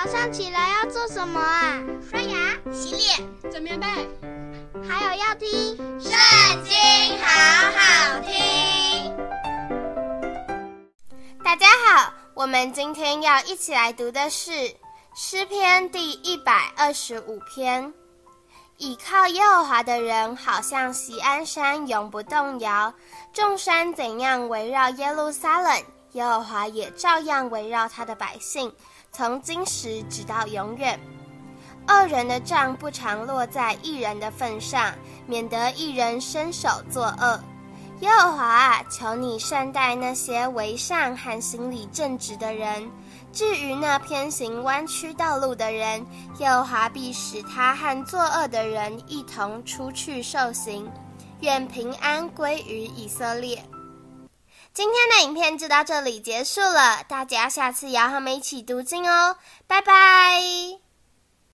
早上起来要做什么啊？刷牙、洗脸、整棉被，还有要听《圣经》，好好听。大家好，我们今天要一起来读的是诗篇第一百二十五篇。倚靠耶和华的人，好像锡安山，永不动摇。众山怎样围绕耶路撒冷，耶和华也照样围绕他的百姓，从今时直到永远。恶人的账不常落在一人的份上，免得一人伸手作恶。耶和华啊，求你善待那些为善和心里正直的人。至于那偏行弯曲道路的人，耶和华必使他和作恶的人一同出去受刑。愿平安归于以色列。今天的影片就到这里结束了，大家下次也要和我们一起读经哦，拜拜。